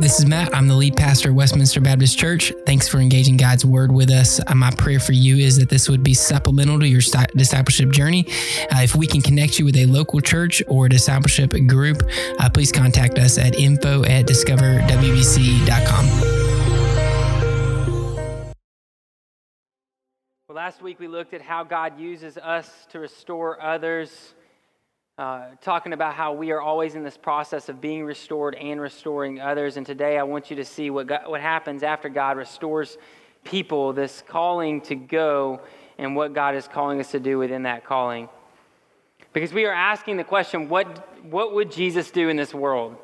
This is Matt. I'm the lead pastor at Westminster Baptist Church. Thanks for engaging God's word with us. Uh, my prayer for you is that this would be supplemental to your discipleship journey. Uh, if we can connect you with a local church or discipleship group, uh, please contact us at info at discoverwbc.com. Well, last week we looked at how God uses us to restore others uh, talking about how we are always in this process of being restored and restoring others. And today I want you to see what, God, what happens after God restores people, this calling to go, and what God is calling us to do within that calling. Because we are asking the question what, what would Jesus do in this world?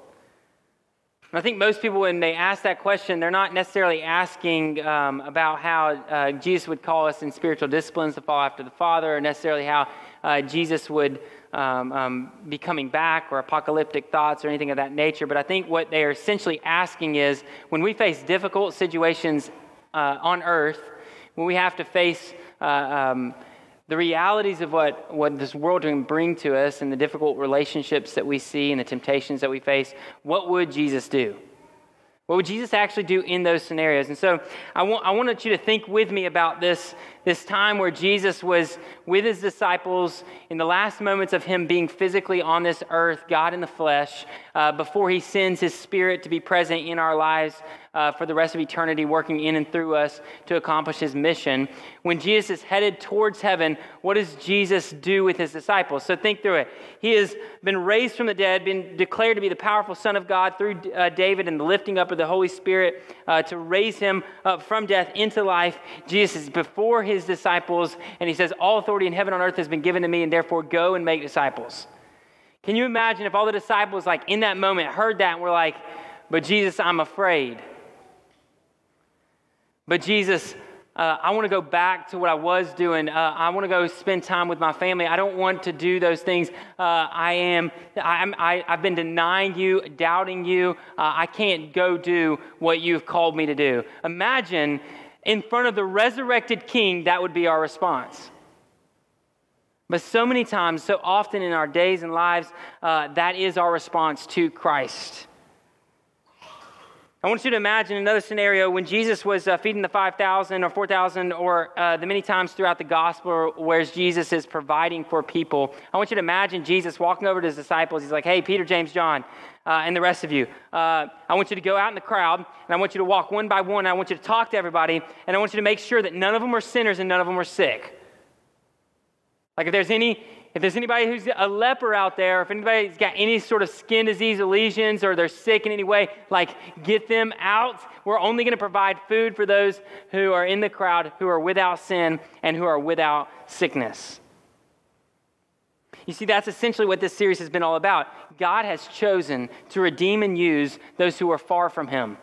I think most people, when they ask that question, they're not necessarily asking um, about how uh, Jesus would call us in spiritual disciplines to follow after the Father, or necessarily how uh, Jesus would um, um, be coming back or apocalyptic thoughts or anything of that nature. But I think what they are essentially asking is when we face difficult situations uh, on earth, when we have to face uh, um, the realities of what, what this world can bring to us and the difficult relationships that we see and the temptations that we face, what would Jesus do? What would Jesus actually do in those scenarios? And so I, want, I wanted you to think with me about this, this time where Jesus was with his disciples in the last moments of him being physically on this earth, God in the flesh, uh, before he sends his spirit to be present in our lives uh, for the rest of eternity, working in and through us to accomplish his mission. When Jesus is headed towards heaven, what does Jesus do with his disciples? So think through it. He has been raised from the dead, been declared to be the powerful Son of God through uh, David and the lifting up of the Holy Spirit uh, to raise him up from death into life. Jesus is before his disciples, and he says, All authority in heaven and on earth has been given to me, and therefore go and make disciples. Can you imagine if all the disciples, like in that moment, heard that and were like, But Jesus, I'm afraid. But Jesus, uh, I want to go back to what I was doing. Uh, I want to go spend time with my family. I don't want to do those things. Uh, I am, I'm, I, have been denying you, doubting you. Uh, I can't go do what you've called me to do. Imagine in front of the resurrected king, that would be our response. But so many times, so often in our days and lives, uh, that is our response to Christ. I want you to imagine another scenario when Jesus was uh, feeding the 5,000 or 4,000 or uh, the many times throughout the gospel where Jesus is providing for people. I want you to imagine Jesus walking over to his disciples. He's like, hey, Peter, James, John, uh, and the rest of you, uh, I want you to go out in the crowd and I want you to walk one by one. I want you to talk to everybody and I want you to make sure that none of them are sinners and none of them are sick. Like if there's any if there's anybody who's a leper out there, if anybody's got any sort of skin disease or lesions or they're sick in any way, like get them out. We're only going to provide food for those who are in the crowd who are without sin and who are without sickness. You see, that's essentially what this series has been all about. God has chosen to redeem and use those who are far from Him.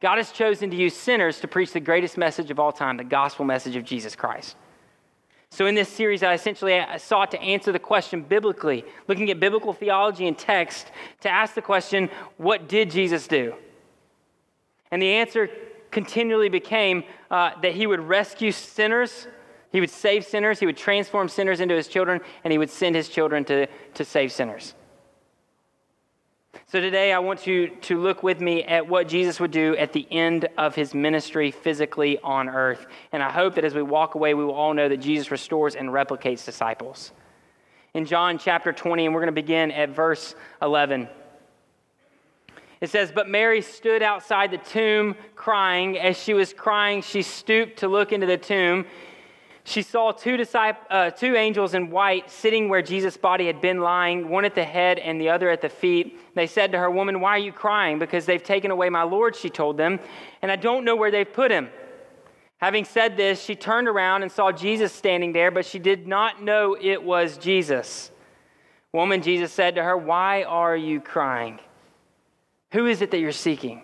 God has chosen to use sinners to preach the greatest message of all time, the gospel message of Jesus Christ. So, in this series, I essentially sought to answer the question biblically, looking at biblical theology and text to ask the question what did Jesus do? And the answer continually became uh, that he would rescue sinners, he would save sinners, he would transform sinners into his children, and he would send his children to, to save sinners. So today I want you to look with me at what Jesus would do at the end of his ministry physically on earth. And I hope that as we walk away, we will all know that Jesus restores and replicates disciples. In John chapter 20, and we're going to begin at verse 11. It says, But Mary stood outside the tomb crying. As she was crying, she stooped to look into the tomb she saw two, disciples, uh, two angels in white sitting where Jesus' body had been lying, one at the head and the other at the feet. They said to her, Woman, why are you crying? Because they've taken away my Lord, she told them, and I don't know where they've put him. Having said this, she turned around and saw Jesus standing there, but she did not know it was Jesus. Woman, Jesus said to her, Why are you crying? Who is it that you're seeking?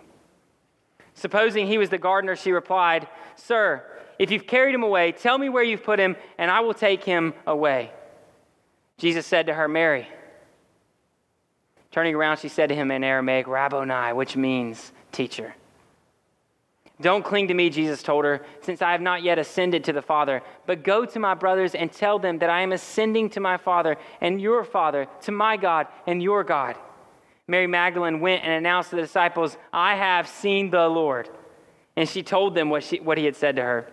Supposing he was the gardener, she replied, Sir, if you've carried him away, tell me where you've put him, and I will take him away. Jesus said to her, Mary. Turning around, she said to him in Aramaic, Rabboni, which means teacher. Don't cling to me, Jesus told her, since I have not yet ascended to the Father. But go to my brothers and tell them that I am ascending to my Father and your Father, to my God and your God. Mary Magdalene went and announced to the disciples, I have seen the Lord. And she told them what, she, what he had said to her.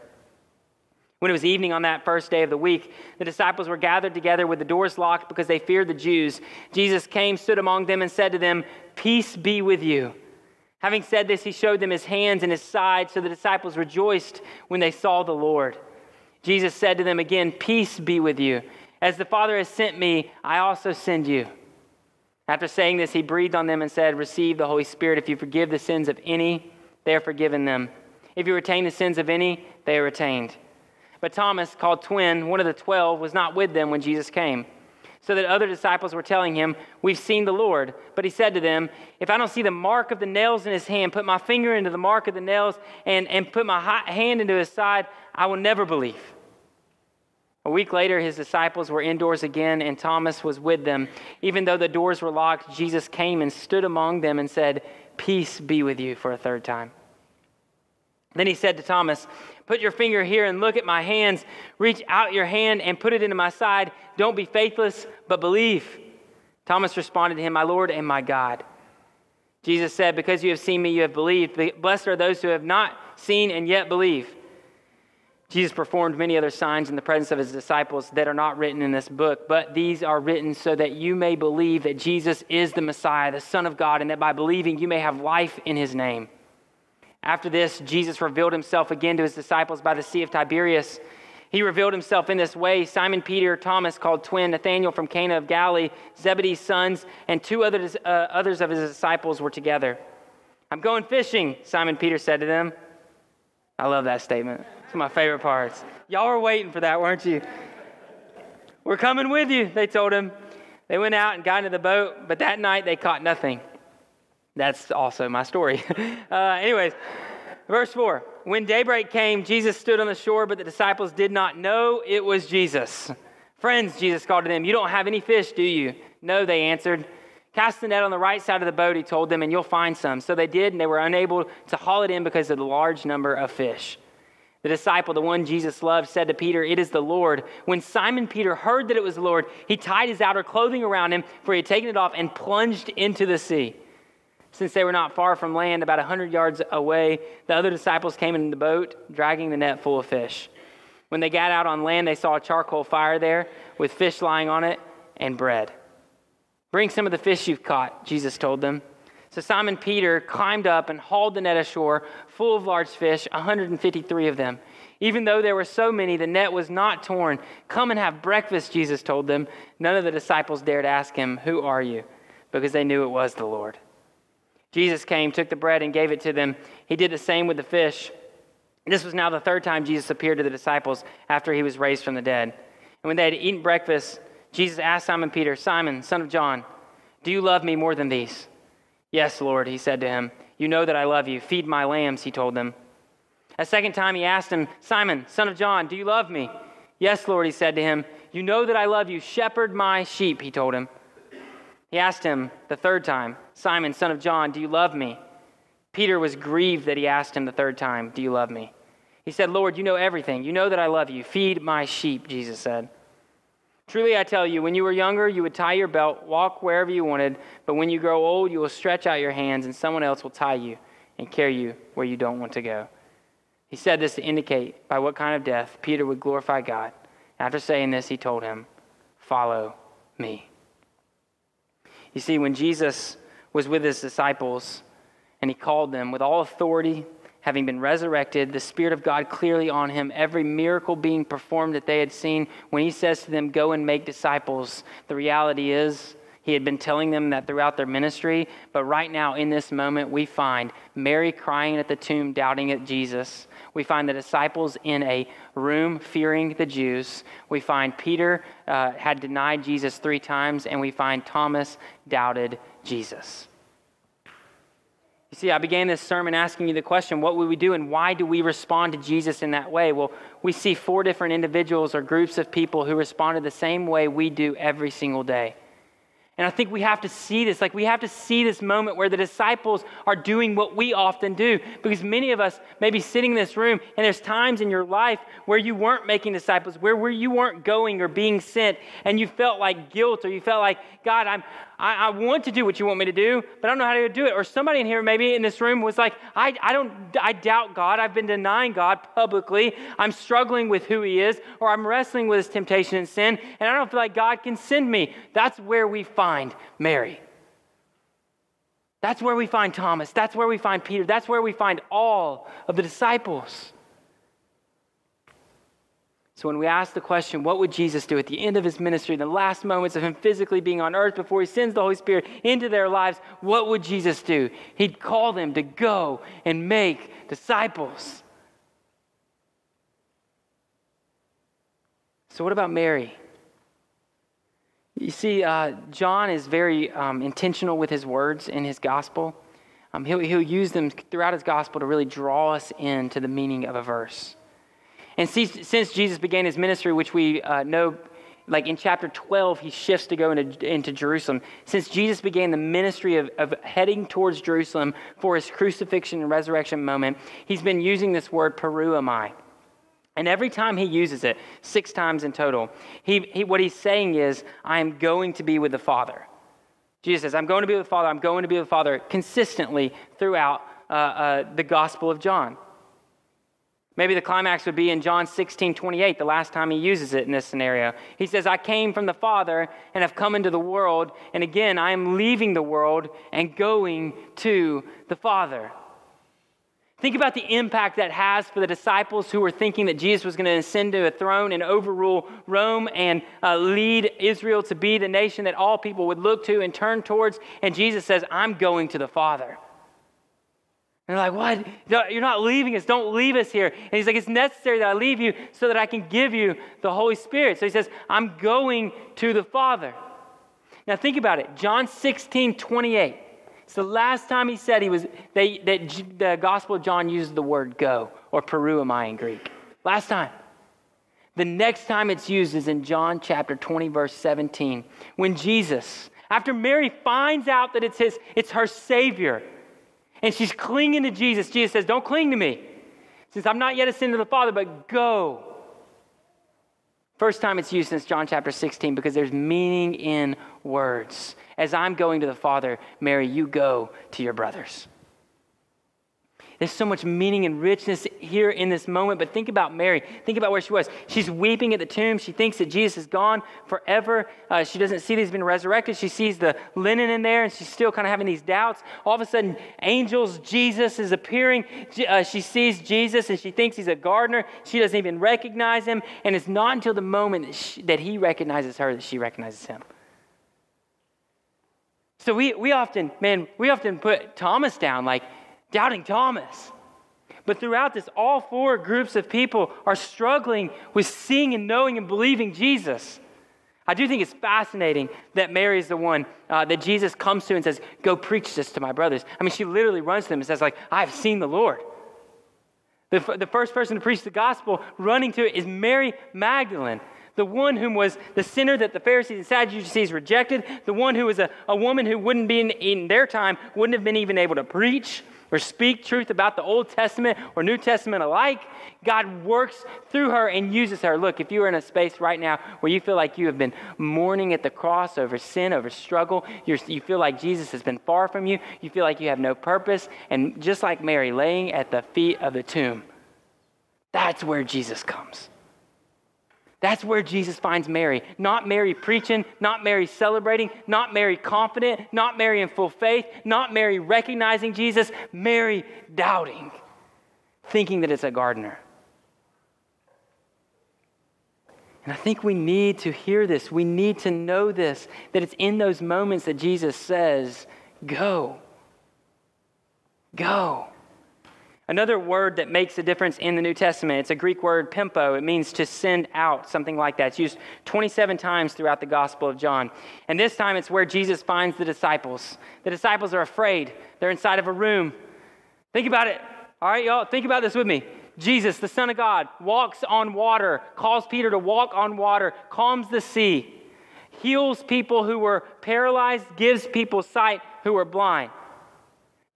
When it was evening on that first day of the week, the disciples were gathered together with the doors locked because they feared the Jews. Jesus came, stood among them, and said to them, Peace be with you. Having said this, he showed them his hands and his side, so the disciples rejoiced when they saw the Lord. Jesus said to them again, Peace be with you. As the Father has sent me, I also send you. After saying this, he breathed on them and said, Receive the Holy Spirit. If you forgive the sins of any, they are forgiven them. If you retain the sins of any, they are retained. But Thomas, called twin, one of the twelve, was not with them when Jesus came. So that other disciples were telling him, We've seen the Lord. But he said to them, If I don't see the mark of the nails in his hand, put my finger into the mark of the nails, and, and put my hand into his side, I will never believe. A week later, his disciples were indoors again, and Thomas was with them. Even though the doors were locked, Jesus came and stood among them and said, Peace be with you for a third time. Then he said to Thomas, Put your finger here and look at my hands. Reach out your hand and put it into my side. Don't be faithless, but believe. Thomas responded to him, My Lord and my God. Jesus said, Because you have seen me, you have believed. Blessed are those who have not seen and yet believe. Jesus performed many other signs in the presence of his disciples that are not written in this book, but these are written so that you may believe that Jesus is the Messiah, the Son of God, and that by believing you may have life in his name. After this, Jesus revealed himself again to his disciples by the Sea of Tiberias. He revealed himself in this way Simon Peter, Thomas, called twin, Nathanael from Cana of Galilee, Zebedee's sons, and two others, uh, others of his disciples were together. I'm going fishing, Simon Peter said to them. I love that statement. It's my favorite parts. Y'all were waiting for that, weren't you? We're coming with you, they told him. They went out and got into the boat, but that night they caught nothing. That's also my story. uh, anyways, verse 4 When daybreak came, Jesus stood on the shore, but the disciples did not know it was Jesus. Friends, Jesus called to them, You don't have any fish, do you? No, they answered. Cast the net on the right side of the boat, he told them, and you'll find some. So they did, and they were unable to haul it in because of the large number of fish. The disciple, the one Jesus loved, said to Peter, It is the Lord. When Simon Peter heard that it was the Lord, he tied his outer clothing around him, for he had taken it off, and plunged into the sea. Since they were not far from land, about a hundred yards away, the other disciples came in the boat, dragging the net full of fish. When they got out on land, they saw a charcoal fire there with fish lying on it and bread. Bring some of the fish you've caught, Jesus told them. So Simon Peter climbed up and hauled the net ashore, full of large fish, 153 of them. Even though there were so many, the net was not torn. Come and have breakfast, Jesus told them. None of the disciples dared ask him, Who are you? because they knew it was the Lord. Jesus came, took the bread, and gave it to them. He did the same with the fish. This was now the third time Jesus appeared to the disciples after he was raised from the dead. And when they had eaten breakfast, Jesus asked Simon Peter, Simon, son of John, do you love me more than these? Yes, Lord, he said to him. You know that I love you. Feed my lambs, he told them. A second time he asked him, Simon, son of John, do you love me? Yes, Lord, he said to him. You know that I love you. Shepherd my sheep, he told him. He asked him the third time, Simon, son of John, do you love me? Peter was grieved that he asked him the third time, Do you love me? He said, Lord, you know everything. You know that I love you. Feed my sheep, Jesus said. Truly, I tell you, when you were younger, you would tie your belt, walk wherever you wanted, but when you grow old, you will stretch out your hands, and someone else will tie you and carry you where you don't want to go. He said this to indicate by what kind of death Peter would glorify God. After saying this, he told him, Follow me. You see, when Jesus was with his disciples and he called them with all authority, having been resurrected, the Spirit of God clearly on him, every miracle being performed that they had seen, when he says to them, Go and make disciples, the reality is, he had been telling them that throughout their ministry, but right now in this moment, we find Mary crying at the tomb, doubting at Jesus. We find the disciples in a room fearing the Jews. We find Peter uh, had denied Jesus three times, and we find Thomas doubted Jesus. You see, I began this sermon asking you the question what would we do, and why do we respond to Jesus in that way? Well, we see four different individuals or groups of people who responded the same way we do every single day. And I think we have to see this. Like, we have to see this moment where the disciples are doing what we often do. Because many of us may be sitting in this room, and there's times in your life where you weren't making disciples, where, where you weren't going or being sent, and you felt like guilt, or you felt like, God, I'm, I, I want to do what you want me to do, but I don't know how to do it. Or somebody in here, maybe in this room, was like, I, I don't, I doubt God. I've been denying God publicly. I'm struggling with who He is, or I'm wrestling with His temptation and sin, and I don't feel like God can send me. That's where we find find Mary. That's where we find Thomas. That's where we find Peter. That's where we find all of the disciples. So, when we ask the question, what would Jesus do at the end of his ministry, the last moments of him physically being on earth before he sends the Holy Spirit into their lives, what would Jesus do? He'd call them to go and make disciples. So, what about Mary? You see, uh, John is very um, intentional with his words in his gospel. Um, he'll, he'll use them throughout his gospel to really draw us into the meaning of a verse. And since Jesus began his ministry, which we uh, know, like in chapter 12, he shifts to go into, into Jerusalem. Since Jesus began the ministry of, of heading towards Jerusalem for his crucifixion and resurrection moment, he's been using this word peruamai. And every time he uses it, six times in total, he, he, what he's saying is, I am going to be with the Father. Jesus says, I'm going to be with the Father, I'm going to be with the Father consistently throughout uh, uh, the Gospel of John. Maybe the climax would be in John 16, 28, the last time he uses it in this scenario. He says, I came from the Father and have come into the world, and again, I am leaving the world and going to the Father. Think about the impact that has for the disciples who were thinking that Jesus was going to ascend to a throne and overrule Rome and uh, lead Israel to be the nation that all people would look to and turn towards. And Jesus says, I'm going to the Father. And they're like, What? You're not leaving us. Don't leave us here. And he's like, It's necessary that I leave you so that I can give you the Holy Spirit. So he says, I'm going to the Father. Now think about it. John 16, 28. It's the last time he said he was, they, that the Gospel of John uses the word go, or peruamai in Greek. Last time. The next time it's used is in John chapter 20, verse 17, when Jesus, after Mary finds out that it's, his, it's her Savior, and she's clinging to Jesus, Jesus says, Don't cling to me, since I'm not yet ascended to the Father, but go. First time it's used since John chapter 16 because there's meaning in words. As I'm going to the Father, Mary, you go to your brothers. There's so much meaning and richness here in this moment, but think about Mary. Think about where she was. She's weeping at the tomb. She thinks that Jesus is gone forever. Uh, she doesn't see that he's been resurrected. She sees the linen in there, and she's still kind of having these doubts. All of a sudden, angels, Jesus is appearing. Uh, she sees Jesus, and she thinks he's a gardener. She doesn't even recognize him, and it's not until the moment that, she, that he recognizes her that she recognizes him. So we, we often, man, we often put Thomas down like, doubting Thomas. But throughout this, all four groups of people are struggling with seeing and knowing and believing Jesus. I do think it's fascinating that Mary is the one uh, that Jesus comes to and says, Go preach this to my brothers. I mean, she literally runs to them and says, like, I've seen the Lord. The, the first person to preach the gospel running to it is Mary Magdalene, the one whom was the sinner that the Pharisees and Sadducees rejected, the one who was a, a woman who wouldn't be in, in their time, wouldn't have been even able to preach or speak truth about the Old Testament or New Testament alike, God works through her and uses her. Look, if you are in a space right now where you feel like you have been mourning at the cross over sin, over struggle, you feel like Jesus has been far from you, you feel like you have no purpose, and just like Mary laying at the feet of the tomb, that's where Jesus comes. That's where Jesus finds Mary. Not Mary preaching, not Mary celebrating, not Mary confident, not Mary in full faith, not Mary recognizing Jesus, Mary doubting, thinking that it's a gardener. And I think we need to hear this. We need to know this that it's in those moments that Jesus says, Go. Go. Another word that makes a difference in the New Testament, it's a Greek word, pimpo. It means to send out, something like that. It's used 27 times throughout the Gospel of John. And this time it's where Jesus finds the disciples. The disciples are afraid, they're inside of a room. Think about it. All right, y'all, think about this with me. Jesus, the Son of God, walks on water, calls Peter to walk on water, calms the sea. heals people who were paralyzed, gives people sight who were blind.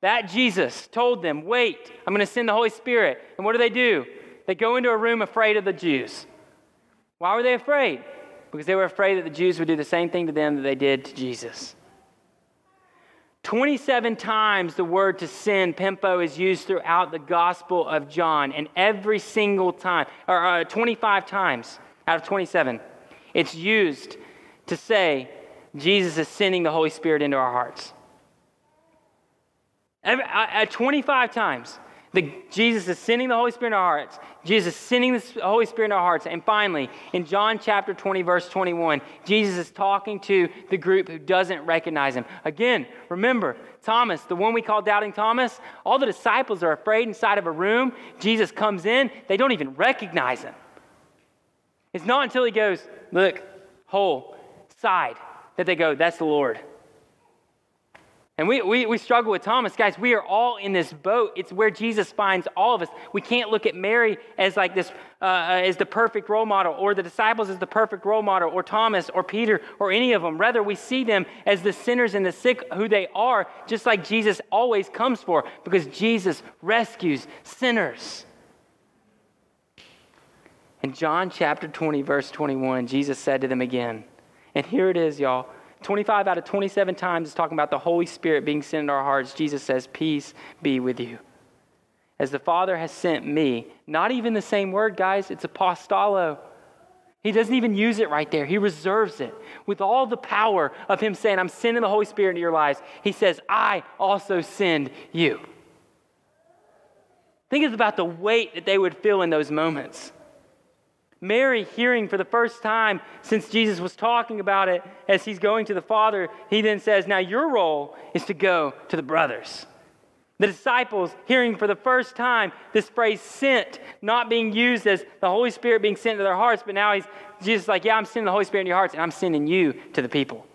That Jesus told them, Wait, I'm going to send the Holy Spirit. And what do they do? They go into a room afraid of the Jews. Why were they afraid? Because they were afraid that the Jews would do the same thing to them that they did to Jesus. 27 times the word to send, pimpo, is used throughout the Gospel of John, and every single time, or uh, 25 times out of 27, it's used to say Jesus is sending the Holy Spirit into our hearts. Every, uh, 25 times. The, Jesus is sending the Holy Spirit in our hearts. Jesus is sending the Holy Spirit in our hearts. And finally, in John chapter 20, verse 21, Jesus is talking to the group who doesn't recognize him. Again, remember, Thomas, the one we call Doubting Thomas, all the disciples are afraid inside of a room. Jesus comes in, they don't even recognize him. It's not until he goes, Look, whole, side, that they go, That's the Lord. And we, we, we struggle with Thomas. Guys, we are all in this boat. It's where Jesus finds all of us. We can't look at Mary as like this, uh, uh, as the perfect role model, or the disciples as the perfect role model, or Thomas, or Peter, or any of them. Rather, we see them as the sinners and the sick who they are, just like Jesus always comes for, because Jesus rescues sinners. In John chapter 20, verse 21, Jesus said to them again, and here it is, y'all. 25 out of 27 times is talking about the Holy Spirit being sent in our hearts. Jesus says, Peace be with you. As the Father has sent me, not even the same word, guys, it's apostolo. He doesn't even use it right there. He reserves it. With all the power of Him saying, I'm sending the Holy Spirit into your lives, He says, I also send you. Think about the weight that they would feel in those moments. Mary hearing for the first time since Jesus was talking about it as he's going to the Father, he then says, Now your role is to go to the brothers. The disciples hearing for the first time this phrase sent, not being used as the Holy Spirit being sent to their hearts, but now he's Jesus like, Yeah, I'm sending the Holy Spirit in your hearts, and I'm sending you to the people.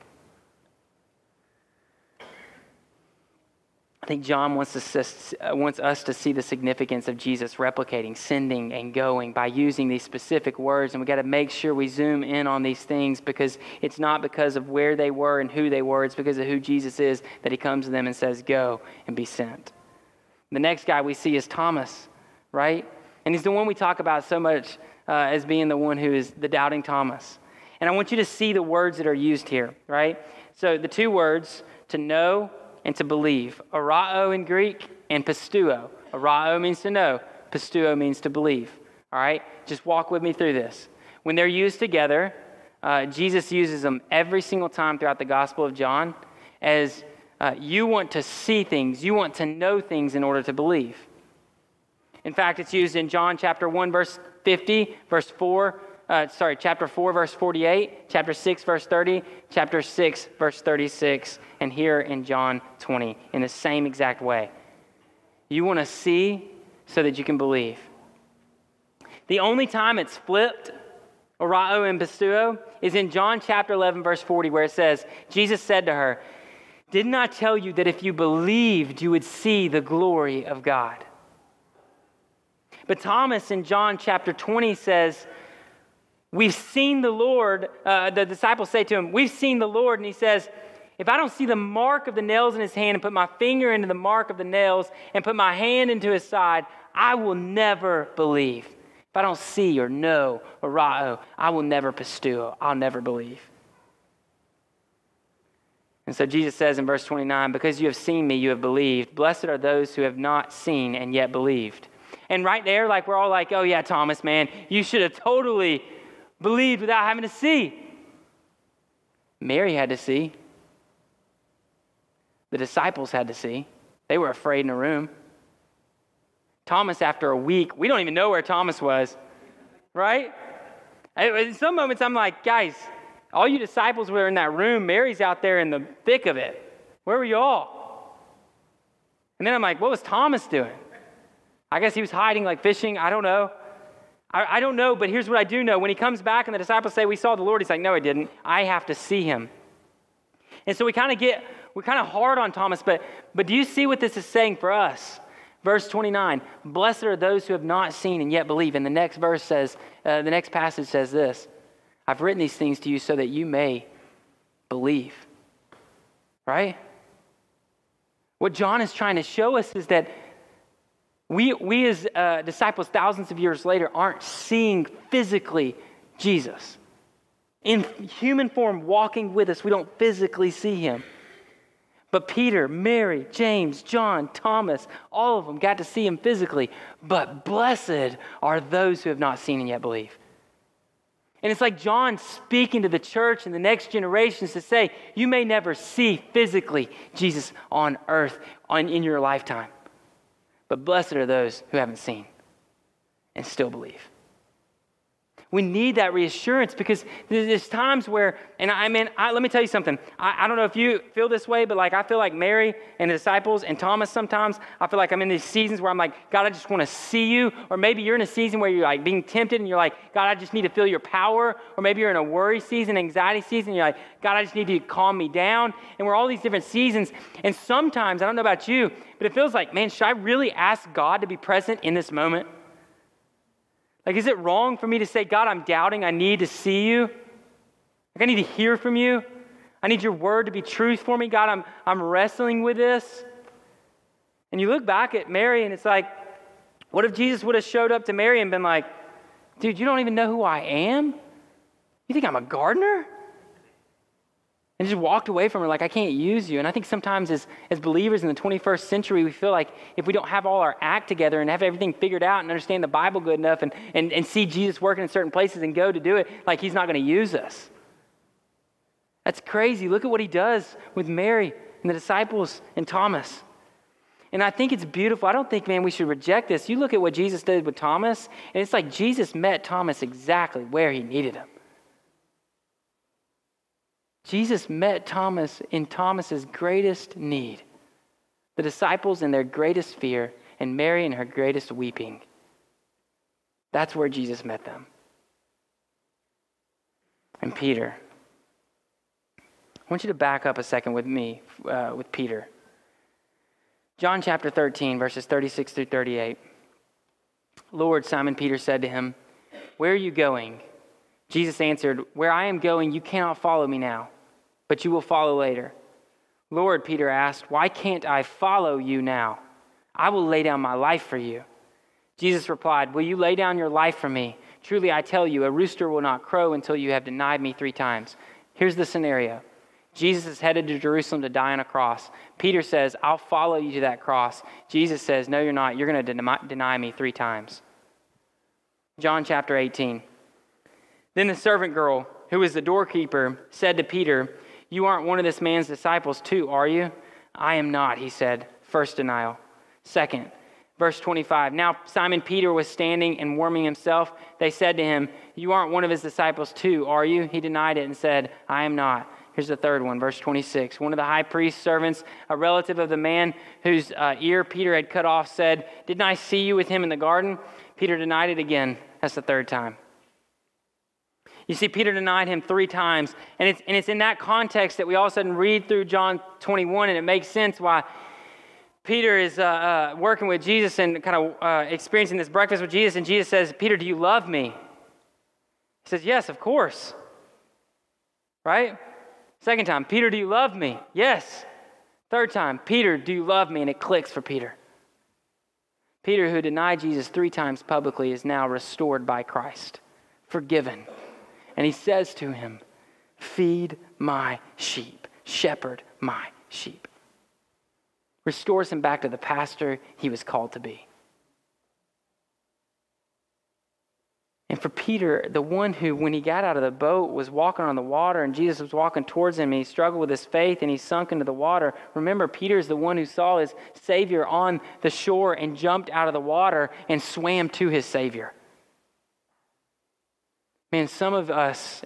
I think John wants us, uh, wants us to see the significance of Jesus replicating, sending, and going by using these specific words. And we got to make sure we zoom in on these things because it's not because of where they were and who they were, it's because of who Jesus is that he comes to them and says, Go and be sent. The next guy we see is Thomas, right? And he's the one we talk about so much uh, as being the one who is the doubting Thomas. And I want you to see the words that are used here, right? So the two words, to know and to believe. Arao in Greek and pisteuo. Arao means to know, pisteuo means to believe. All right? Just walk with me through this. When they're used together, uh, Jesus uses them every single time throughout the Gospel of John as uh, you want to see things, you want to know things in order to believe. In fact, it's used in John chapter 1, verse 50, verse 4, uh, sorry, chapter 4, verse 48, chapter 6, verse 30, chapter 6, verse 36, and here in John 20 in the same exact way. You want to see so that you can believe. The only time it's flipped, orao and pisteuo, is in John chapter 11, verse 40, where it says, Jesus said to her, Didn't I tell you that if you believed, you would see the glory of God? But Thomas in John chapter 20 says, We've seen the Lord. Uh, the disciples say to him, We've seen the Lord. And he says, If I don't see the mark of the nails in his hand and put my finger into the mark of the nails and put my hand into his side, I will never believe. If I don't see or know or ra'o, I will never pisteuo. I'll never believe. And so Jesus says in verse 29, Because you have seen me, you have believed. Blessed are those who have not seen and yet believed. And right there, like we're all like, oh yeah, Thomas, man, you should have totally believed without having to see. Mary had to see. The disciples had to see. They were afraid in a room. Thomas, after a week, we don't even know where Thomas was, right? In some moments, I'm like, guys, all you disciples were in that room. Mary's out there in the thick of it. Where were you all? And then I'm like, what was Thomas doing? I guess he was hiding, like fishing. I don't know. I, I don't know, but here's what I do know. When he comes back and the disciples say, We saw the Lord, he's like, No, I didn't. I have to see him. And so we kind of get, we're kind of hard on Thomas, but, but do you see what this is saying for us? Verse 29 Blessed are those who have not seen and yet believe. And the next verse says, uh, the next passage says this I've written these things to you so that you may believe. Right? What John is trying to show us is that we, we as uh, disciples, thousands of years later, aren't seeing physically Jesus. In human form, walking with us, we don't physically see him. But Peter, Mary, James, John, Thomas, all of them got to see him physically. But blessed are those who have not seen and yet believe. And it's like John speaking to the church and the next generations to say, you may never see physically Jesus on earth on, in your lifetime. But blessed are those who haven't seen and still believe. We need that reassurance because there's times where, and I mean, I, let me tell you something. I, I, don't know if you feel this way, but like I feel like Mary and the disciples and Thomas sometimes, I feel like I'm in these seasons where I'm like, God, I just want to see you. Or maybe you're in a season where you're like being tempted and you're like, God, I just need to feel your power. Or maybe you're in a worry season, anxiety season, you're like, God, I just need you to calm me down. And we're all these different seasons. And sometimes, I don't know about you, but it feels like, man, should I really ask God to be present in this moment? Like, is it wrong for me to say, God, I'm doubting, I need to see you? Like, I need to hear from you. I need your word to be truth for me. God, I'm, I'm wrestling with this. And you look back at Mary, and it's like, what if Jesus would have showed up to Mary and been like, dude, you don't even know who I am? You think I'm a gardener? And just walked away from her like, I can't use you. And I think sometimes as, as believers in the 21st century, we feel like if we don't have all our act together and have everything figured out and understand the Bible good enough and, and, and see Jesus working in certain places and go to do it, like he's not going to use us. That's crazy. Look at what he does with Mary and the disciples and Thomas. And I think it's beautiful. I don't think, man, we should reject this. You look at what Jesus did with Thomas, and it's like Jesus met Thomas exactly where he needed him. Jesus met Thomas in Thomas's greatest need, the disciples in their greatest fear, and Mary in her greatest weeping. That's where Jesus met them. And Peter. I want you to back up a second with me, uh, with Peter. John chapter 13, verses 36 through 38. Lord, Simon Peter said to him, Where are you going? Jesus answered, Where I am going, you cannot follow me now but you will follow later. Lord, Peter asked, Why can't I follow you now? I will lay down my life for you. Jesus replied, Will you lay down your life for me? Truly, I tell you, a rooster will not crow until you have denied me three times. Here's the scenario Jesus is headed to Jerusalem to die on a cross. Peter says, I'll follow you to that cross. Jesus says, No, you're not. You're going to deny me three times. John chapter 18. Then the servant girl, who was the doorkeeper, said to Peter, you aren't one of this man's disciples, too, are you? I am not, he said. First denial. Second, verse 25. Now Simon Peter was standing and warming himself. They said to him, You aren't one of his disciples, too, are you? He denied it and said, I am not. Here's the third one, verse 26. One of the high priest's servants, a relative of the man whose uh, ear Peter had cut off, said, Didn't I see you with him in the garden? Peter denied it again. That's the third time. You see, Peter denied him three times. And it's, and it's in that context that we all of a sudden read through John 21, and it makes sense why Peter is uh, uh, working with Jesus and kind of uh, experiencing this breakfast with Jesus. And Jesus says, Peter, do you love me? He says, Yes, of course. Right? Second time, Peter, do you love me? Yes. Third time, Peter, do you love me? And it clicks for Peter. Peter, who denied Jesus three times publicly, is now restored by Christ, forgiven and he says to him, Feed my sheep, shepherd my sheep. Restores him back to the pastor he was called to be. And for Peter, the one who, when he got out of the boat, was walking on the water and Jesus was walking towards him and he struggled with his faith and he sunk into the water. Remember, Peter is the one who saw his Savior on the shore and jumped out of the water and swam to his Savior. Man, some of us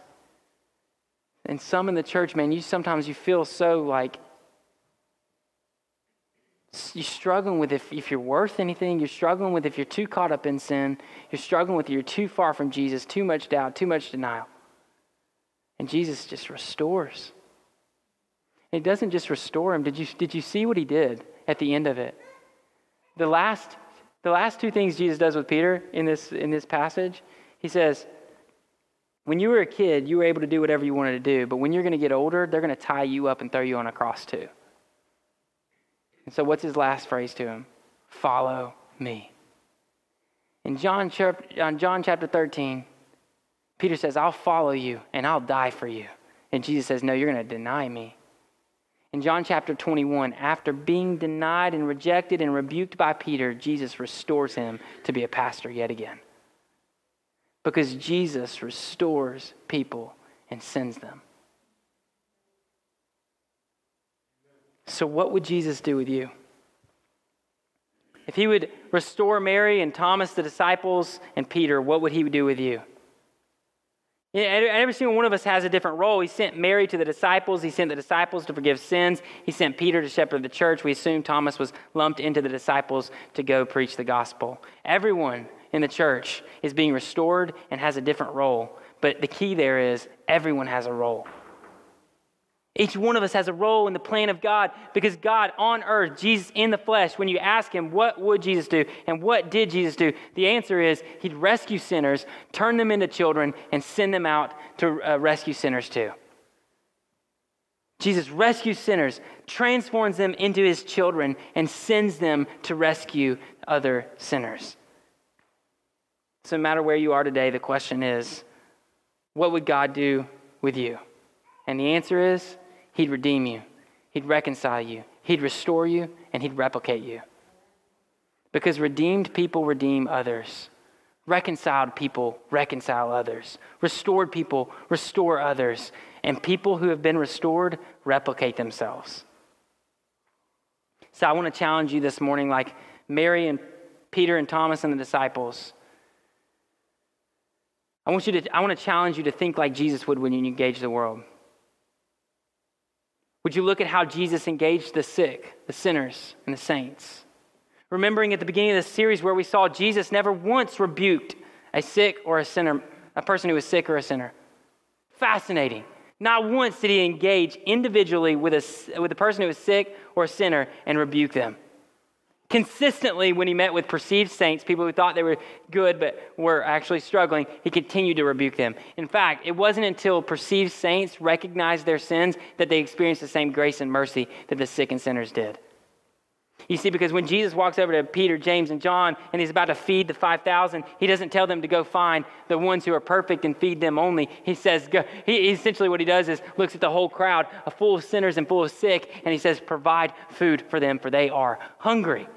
and some in the church, man, you sometimes you feel so like you're struggling with if, if you're worth anything. You're struggling with if you're too caught up in sin. You're struggling with you're too far from Jesus, too much doubt, too much denial. And Jesus just restores. It doesn't just restore him. Did you, did you see what he did at the end of it? The last, the last two things Jesus does with Peter in this, in this passage, he says, When you were a kid, you were able to do whatever you wanted to do, but when you're going to get older, they're going to tie you up and throw you on a cross too. And so, what's his last phrase to him? Follow me. In John, on John chapter 13, Peter says, I'll follow you and I'll die for you. And Jesus says, No, you're going to deny me. In John chapter 21, after being denied and rejected and rebuked by Peter, Jesus restores him to be a pastor yet again. Because Jesus restores people and sends them. So, what would Jesus do with you? If he would restore Mary and Thomas, the disciples, and Peter, what would he do with you? Yeah, every single one of us has a different role. He sent Mary to the disciples. He sent the disciples to forgive sins. He sent Peter to shepherd the church. We assume Thomas was lumped into the disciples to go preach the gospel. Everyone in the church is being restored and has a different role. But the key there is everyone has a role. Each one of us has a role in the plan of God because God on earth, Jesus in the flesh, when you ask him, what would Jesus do and what did Jesus do? The answer is he'd rescue sinners, turn them into children, and send them out to uh, rescue sinners too. Jesus rescues sinners, transforms them into his children, and sends them to rescue other sinners. So, no matter where you are today, the question is, what would God do with you? And the answer is, He'd redeem you, He'd reconcile you, He'd restore you, and He'd replicate you. Because redeemed people redeem others. Reconciled people reconcile others. Restored people restore others. And people who have been restored replicate themselves. So I want to challenge you this morning, like Mary and Peter and Thomas and the disciples. I want, you to, I want to challenge you to think like Jesus would when you engage the world. Would you look at how Jesus engaged the sick, the sinners, and the saints? Remembering at the beginning of the series where we saw Jesus never once rebuked a sick or a sinner, a person who was sick or a sinner. Fascinating. Not once did he engage individually with a, with a person who was sick or a sinner and rebuke them. Consistently, when he met with perceived saints, people who thought they were good but were actually struggling, he continued to rebuke them. In fact, it wasn't until perceived saints recognized their sins that they experienced the same grace and mercy that the sick and sinners did. You see, because when Jesus walks over to Peter, James, and John and he's about to feed the 5,000, he doesn't tell them to go find the ones who are perfect and feed them only. He says, go, he, essentially what he does is looks at the whole crowd, a full of sinners and full of sick, and he says, provide food for them, for they are hungry.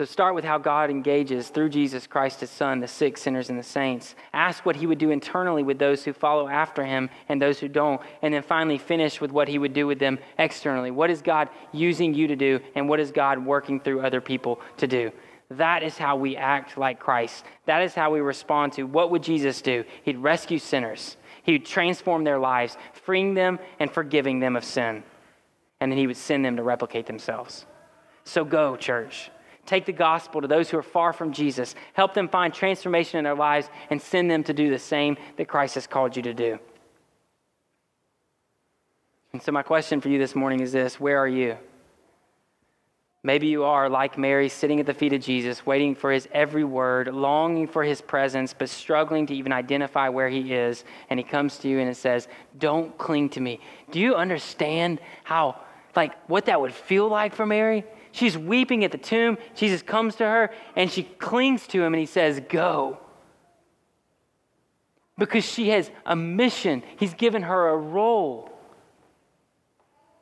So start with how God engages through Jesus Christ, his Son, the sick, sinners, and the saints. Ask what he would do internally with those who follow after him and those who don't. And then finally finish with what he would do with them externally. What is God using you to do, and what is God working through other people to do? That is how we act like Christ. That is how we respond to what would Jesus do? He'd rescue sinners. He would transform their lives, freeing them and forgiving them of sin. And then he would send them to replicate themselves. So go, church. Take the gospel to those who are far from Jesus. Help them find transformation in their lives and send them to do the same that Christ has called you to do. And so, my question for you this morning is this Where are you? Maybe you are like Mary, sitting at the feet of Jesus, waiting for his every word, longing for his presence, but struggling to even identify where he is. And he comes to you and it says, Don't cling to me. Do you understand how, like, what that would feel like for Mary? She's weeping at the tomb. Jesus comes to her and she clings to him and he says, Go. Because she has a mission, he's given her a role.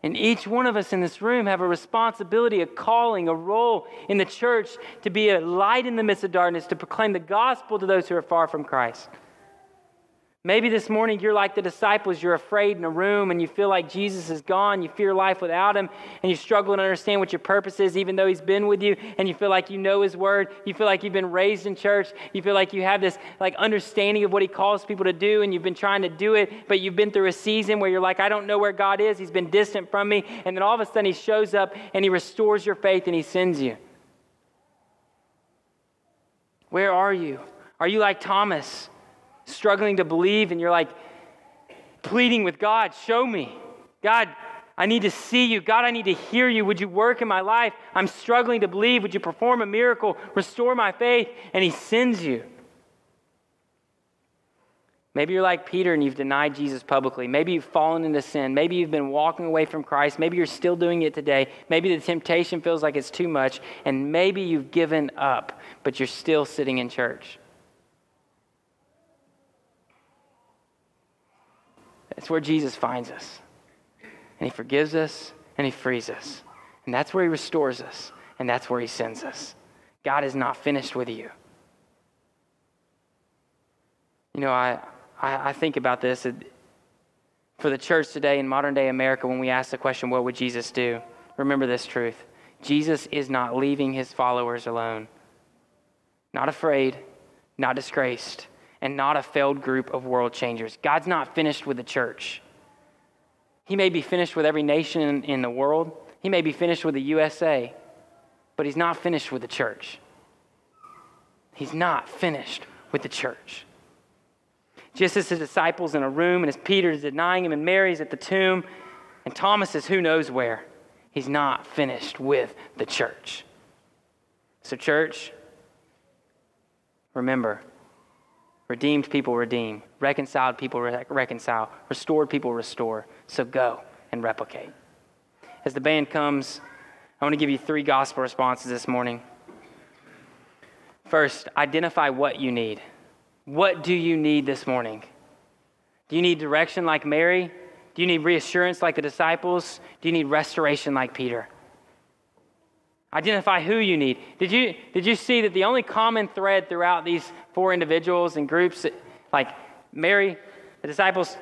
And each one of us in this room have a responsibility, a calling, a role in the church to be a light in the midst of darkness, to proclaim the gospel to those who are far from Christ. Maybe this morning you're like the disciples, you're afraid in a room and you feel like Jesus is gone, you fear life without him, and you struggle to understand what your purpose is, even though he's been with you, and you feel like you know his word, you feel like you've been raised in church, you feel like you have this like understanding of what he calls people to do, and you've been trying to do it, but you've been through a season where you're like, I don't know where God is, he's been distant from me, and then all of a sudden he shows up and he restores your faith and he sends you. Where are you? Are you like Thomas? Struggling to believe and you're like pleading with God, show me. God, I need to see you. God, I need to hear you. Would you work in my life? I'm struggling to believe. Would you perform a miracle? Restore my faith. And he sends you. Maybe you're like Peter and you've denied Jesus publicly. Maybe you've fallen into sin. Maybe you've been walking away from Christ. Maybe you're still doing it today. Maybe the temptation feels like it's too much. And maybe you've given up, but you're still sitting in church. That's where Jesus finds us. And he forgives us and he frees us. And that's where he restores us. And that's where he sends us. God is not finished with you. You know, I, I, I think about this. For the church today in modern day America, when we ask the question, what would Jesus do? Remember this truth Jesus is not leaving his followers alone, not afraid, not disgraced, and not a failed group of world changers. God's not finished with the church. He may be finished with every nation in, in the world, he may be finished with the USA, but he's not finished with the church. He's not finished with the church. Just as his disciples in a room, and as Peter is denying him, and Mary's at the tomb, and Thomas is who knows where. He's not finished with the church. So, church, remember redeemed people redeem, reconciled people re- reconcile, restored people restore. So, go and replicate. As the band comes, I want to give you three gospel responses this morning. First, identify what you need. What do you need this morning? Do you need direction like Mary? Do you need reassurance like the disciples? Do you need restoration like Peter? Identify who you need. Did you, did you see that the only common thread throughout these four individuals and groups, like Mary, the disciples,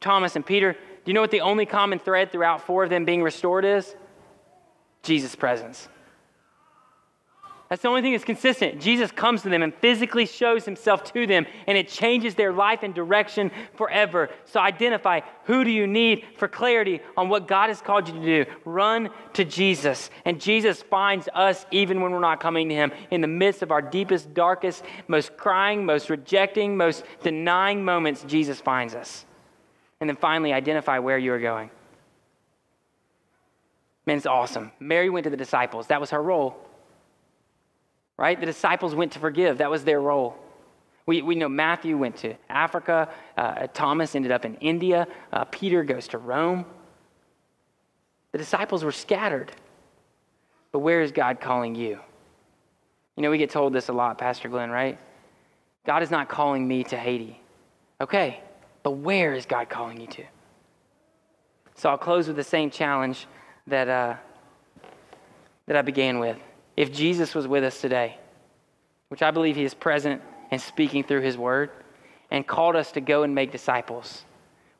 Thomas, and Peter, do you know what the only common thread throughout four of them being restored is? Jesus' presence. That's the only thing that's consistent. Jesus comes to them and physically shows himself to them, and it changes their life and direction forever. So identify who do you need for clarity on what God has called you to do. Run to Jesus. And Jesus finds us even when we're not coming to him. In the midst of our deepest, darkest, most crying, most rejecting, most denying moments, Jesus finds us. And then finally, identify where you are going. Man, it's awesome. Mary went to the disciples. That was her role right? The disciples went to forgive, that was their role. We, we know Matthew went to Africa, uh, Thomas ended up in India, uh, Peter goes to Rome. The disciples were scattered. But where is God calling you? You know, we get told this a lot, Pastor Glenn, right? God is not calling me to Haiti. Okay, but where is God calling you to? So I'll close with the same challenge that, uh, that I began with if Jesus was with us today, which I believe he is present and speaking through his word, and called us to go and make disciples,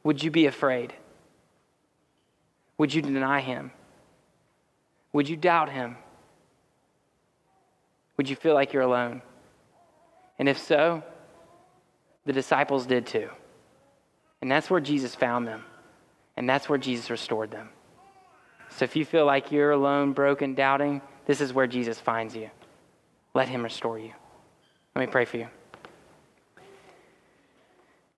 would you be afraid? Would you deny him? Would you doubt him? Would you feel like you're alone? And if so, the disciples did too. And that's where Jesus found them. And that's where Jesus restored them. So if you feel like you're alone, broken, doubting, this is where Jesus finds you. Let him restore you. Let me pray for you.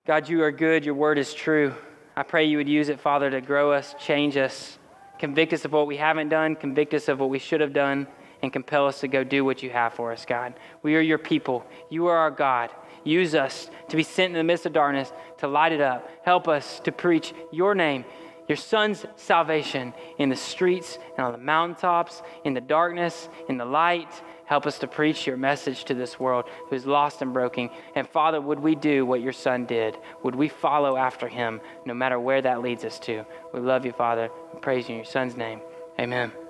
God, you are good. Your word is true. I pray you would use it, Father, to grow us, change us, convict us of what we haven't done, convict us of what we should have done, and compel us to go do what you have for us, God. We are your people. You are our God. Use us to be sent in the midst of darkness, to light it up. Help us to preach your name your son's salvation in the streets and on the mountaintops, in the darkness, in the light. Help us to preach your message to this world who's lost and broken. And Father, would we do what your son did? Would we follow after him no matter where that leads us to? We love you, Father. We praise you in your son's name. Amen.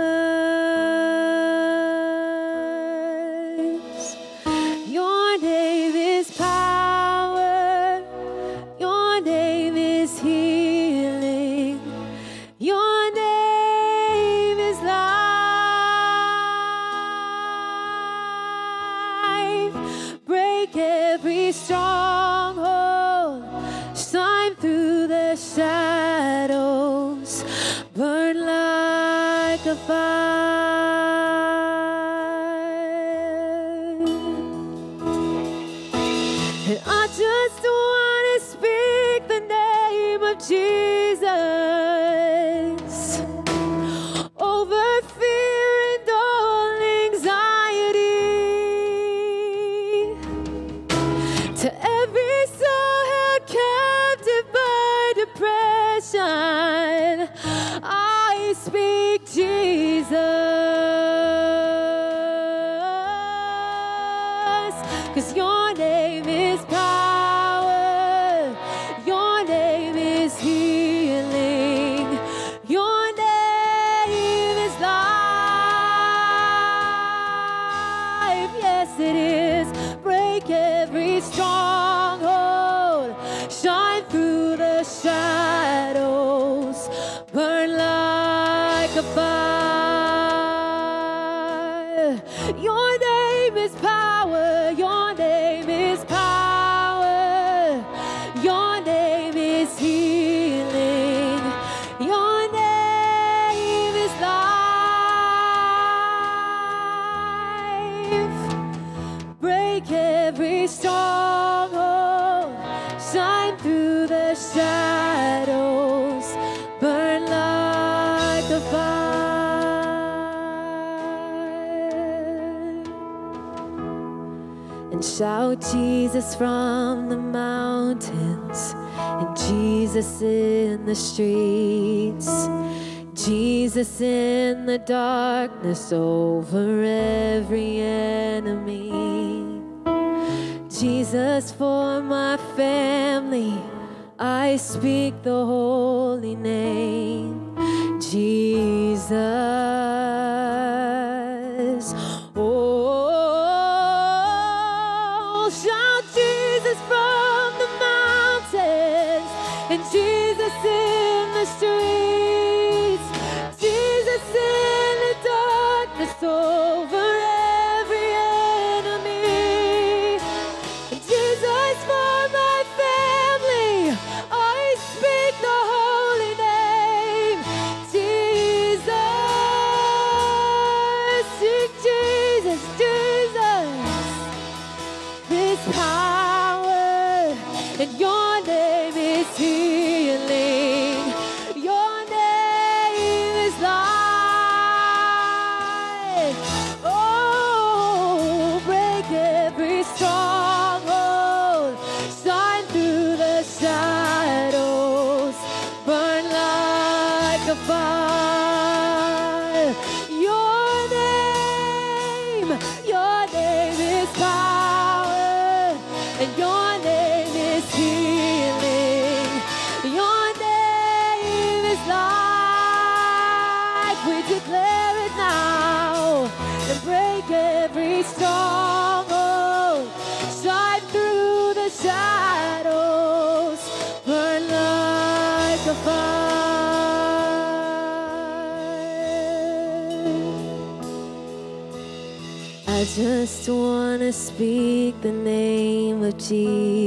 speak. Jesus from the mountains and Jesus in the streets. Jesus in the darkness over every enemy. Jesus for my family, I speak the holy name. Jesus. speak the name of Jesus.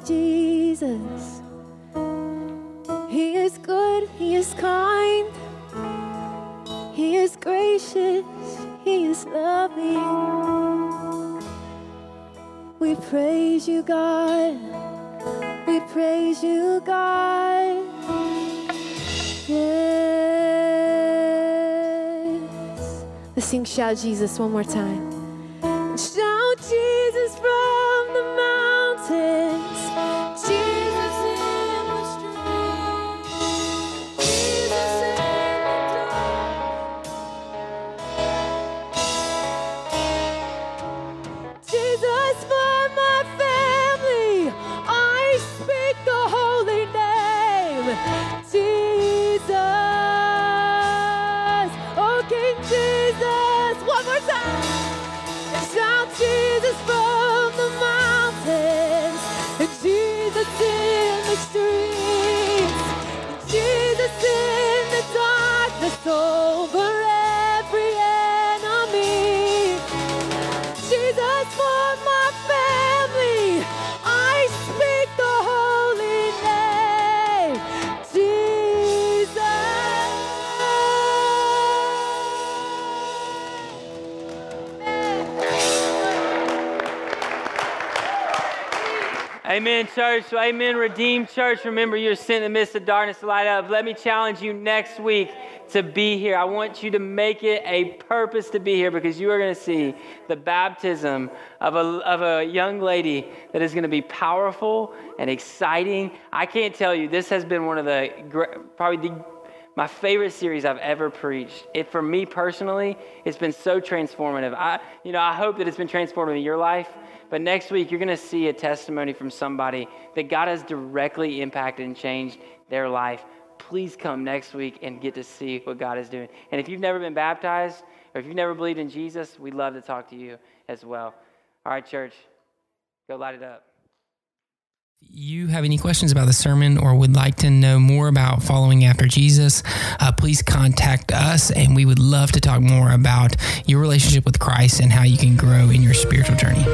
Jesus. He is good, He is kind, He is gracious, He is loving. We praise you, God. We praise you, God. Yes. Let's sing Shout Jesus one more time. Church. Amen, Redeemed Church. Remember, you're sent in the midst of darkness to light up. Let me challenge you next week to be here. I want you to make it a purpose to be here because you are going to see the baptism of a, of a young lady that is going to be powerful and exciting. I can't tell you, this has been one of the, probably the my favorite series I've ever preached. It for me personally, it's been so transformative. I, you know, I hope that it's been transformative in your life. But next week, you're going to see a testimony from somebody that God has directly impacted and changed their life. Please come next week and get to see what God is doing. And if you've never been baptized or if you've never believed in Jesus, we'd love to talk to you as well. All right, church, go light it up. you have any questions about the sermon or would like to know more about following after Jesus, uh, please contact us and we would love to talk more about your relationship with Christ and how you can grow in your spiritual journey.